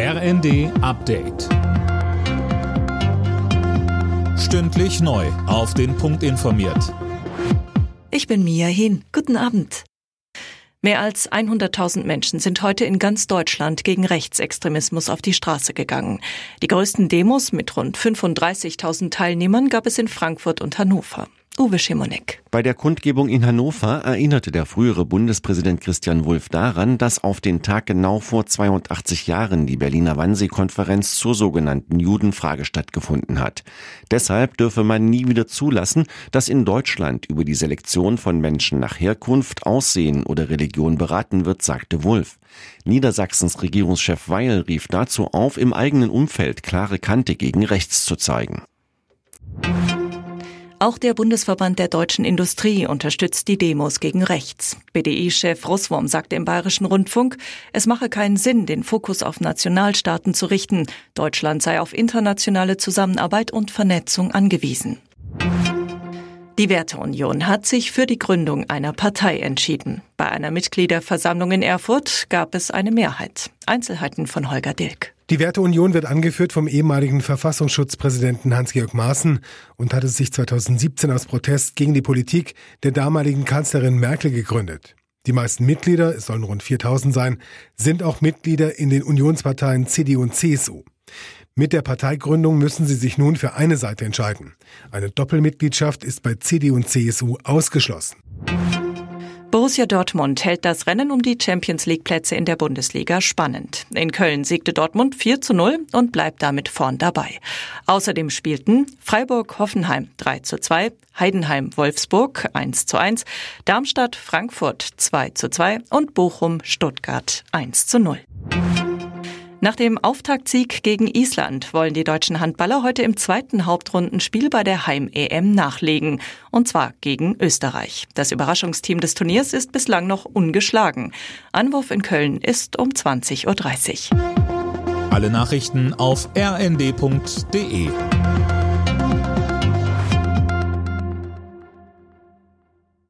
RND Update. Stündlich neu. Auf den Punkt informiert. Ich bin Mia Hin. Guten Abend. Mehr als 100.000 Menschen sind heute in ganz Deutschland gegen Rechtsextremismus auf die Straße gegangen. Die größten Demos mit rund 35.000 Teilnehmern gab es in Frankfurt und Hannover. Uwe Schimonek. Bei der Kundgebung in Hannover erinnerte der frühere Bundespräsident Christian Wulff daran, dass auf den Tag genau vor 82 Jahren die Berliner Wannsee-Konferenz zur sogenannten Judenfrage stattgefunden hat. Deshalb dürfe man nie wieder zulassen, dass in Deutschland über die Selektion von Menschen nach Herkunft, Aussehen oder Religion beraten wird, sagte Wulff. Niedersachsens Regierungschef Weil rief dazu auf, im eigenen Umfeld klare Kante gegen rechts zu zeigen. Auch der Bundesverband der deutschen Industrie unterstützt die Demos gegen rechts. BDI-Chef Russwurm sagte im Bayerischen Rundfunk, es mache keinen Sinn, den Fokus auf Nationalstaaten zu richten. Deutschland sei auf internationale Zusammenarbeit und Vernetzung angewiesen. Die Werteunion hat sich für die Gründung einer Partei entschieden. Bei einer Mitgliederversammlung in Erfurt gab es eine Mehrheit. Einzelheiten von Holger Dilk. Die Werteunion wird angeführt vom ehemaligen Verfassungsschutzpräsidenten Hans-Georg Maaßen und hatte sich 2017 aus Protest gegen die Politik der damaligen Kanzlerin Merkel gegründet. Die meisten Mitglieder, es sollen rund 4000 sein, sind auch Mitglieder in den Unionsparteien CDU und CSU. Mit der Parteigründung müssen sie sich nun für eine Seite entscheiden. Eine Doppelmitgliedschaft ist bei CDU und CSU ausgeschlossen. Borussia Dortmund hält das Rennen um die Champions League Plätze in der Bundesliga spannend. In Köln siegte Dortmund 4 zu 0 und bleibt damit vorn dabei. Außerdem spielten Freiburg Hoffenheim 3 zu 2, Heidenheim Wolfsburg 1 zu 1, Darmstadt Frankfurt 2 zu 2 und Bochum Stuttgart 1 zu 0. Nach dem Auftaktsieg gegen Island wollen die deutschen Handballer heute im zweiten Hauptrundenspiel bei der Heim-EM nachlegen. Und zwar gegen Österreich. Das Überraschungsteam des Turniers ist bislang noch ungeschlagen. Anwurf in Köln ist um 20.30 Uhr. Alle Nachrichten auf rnd.de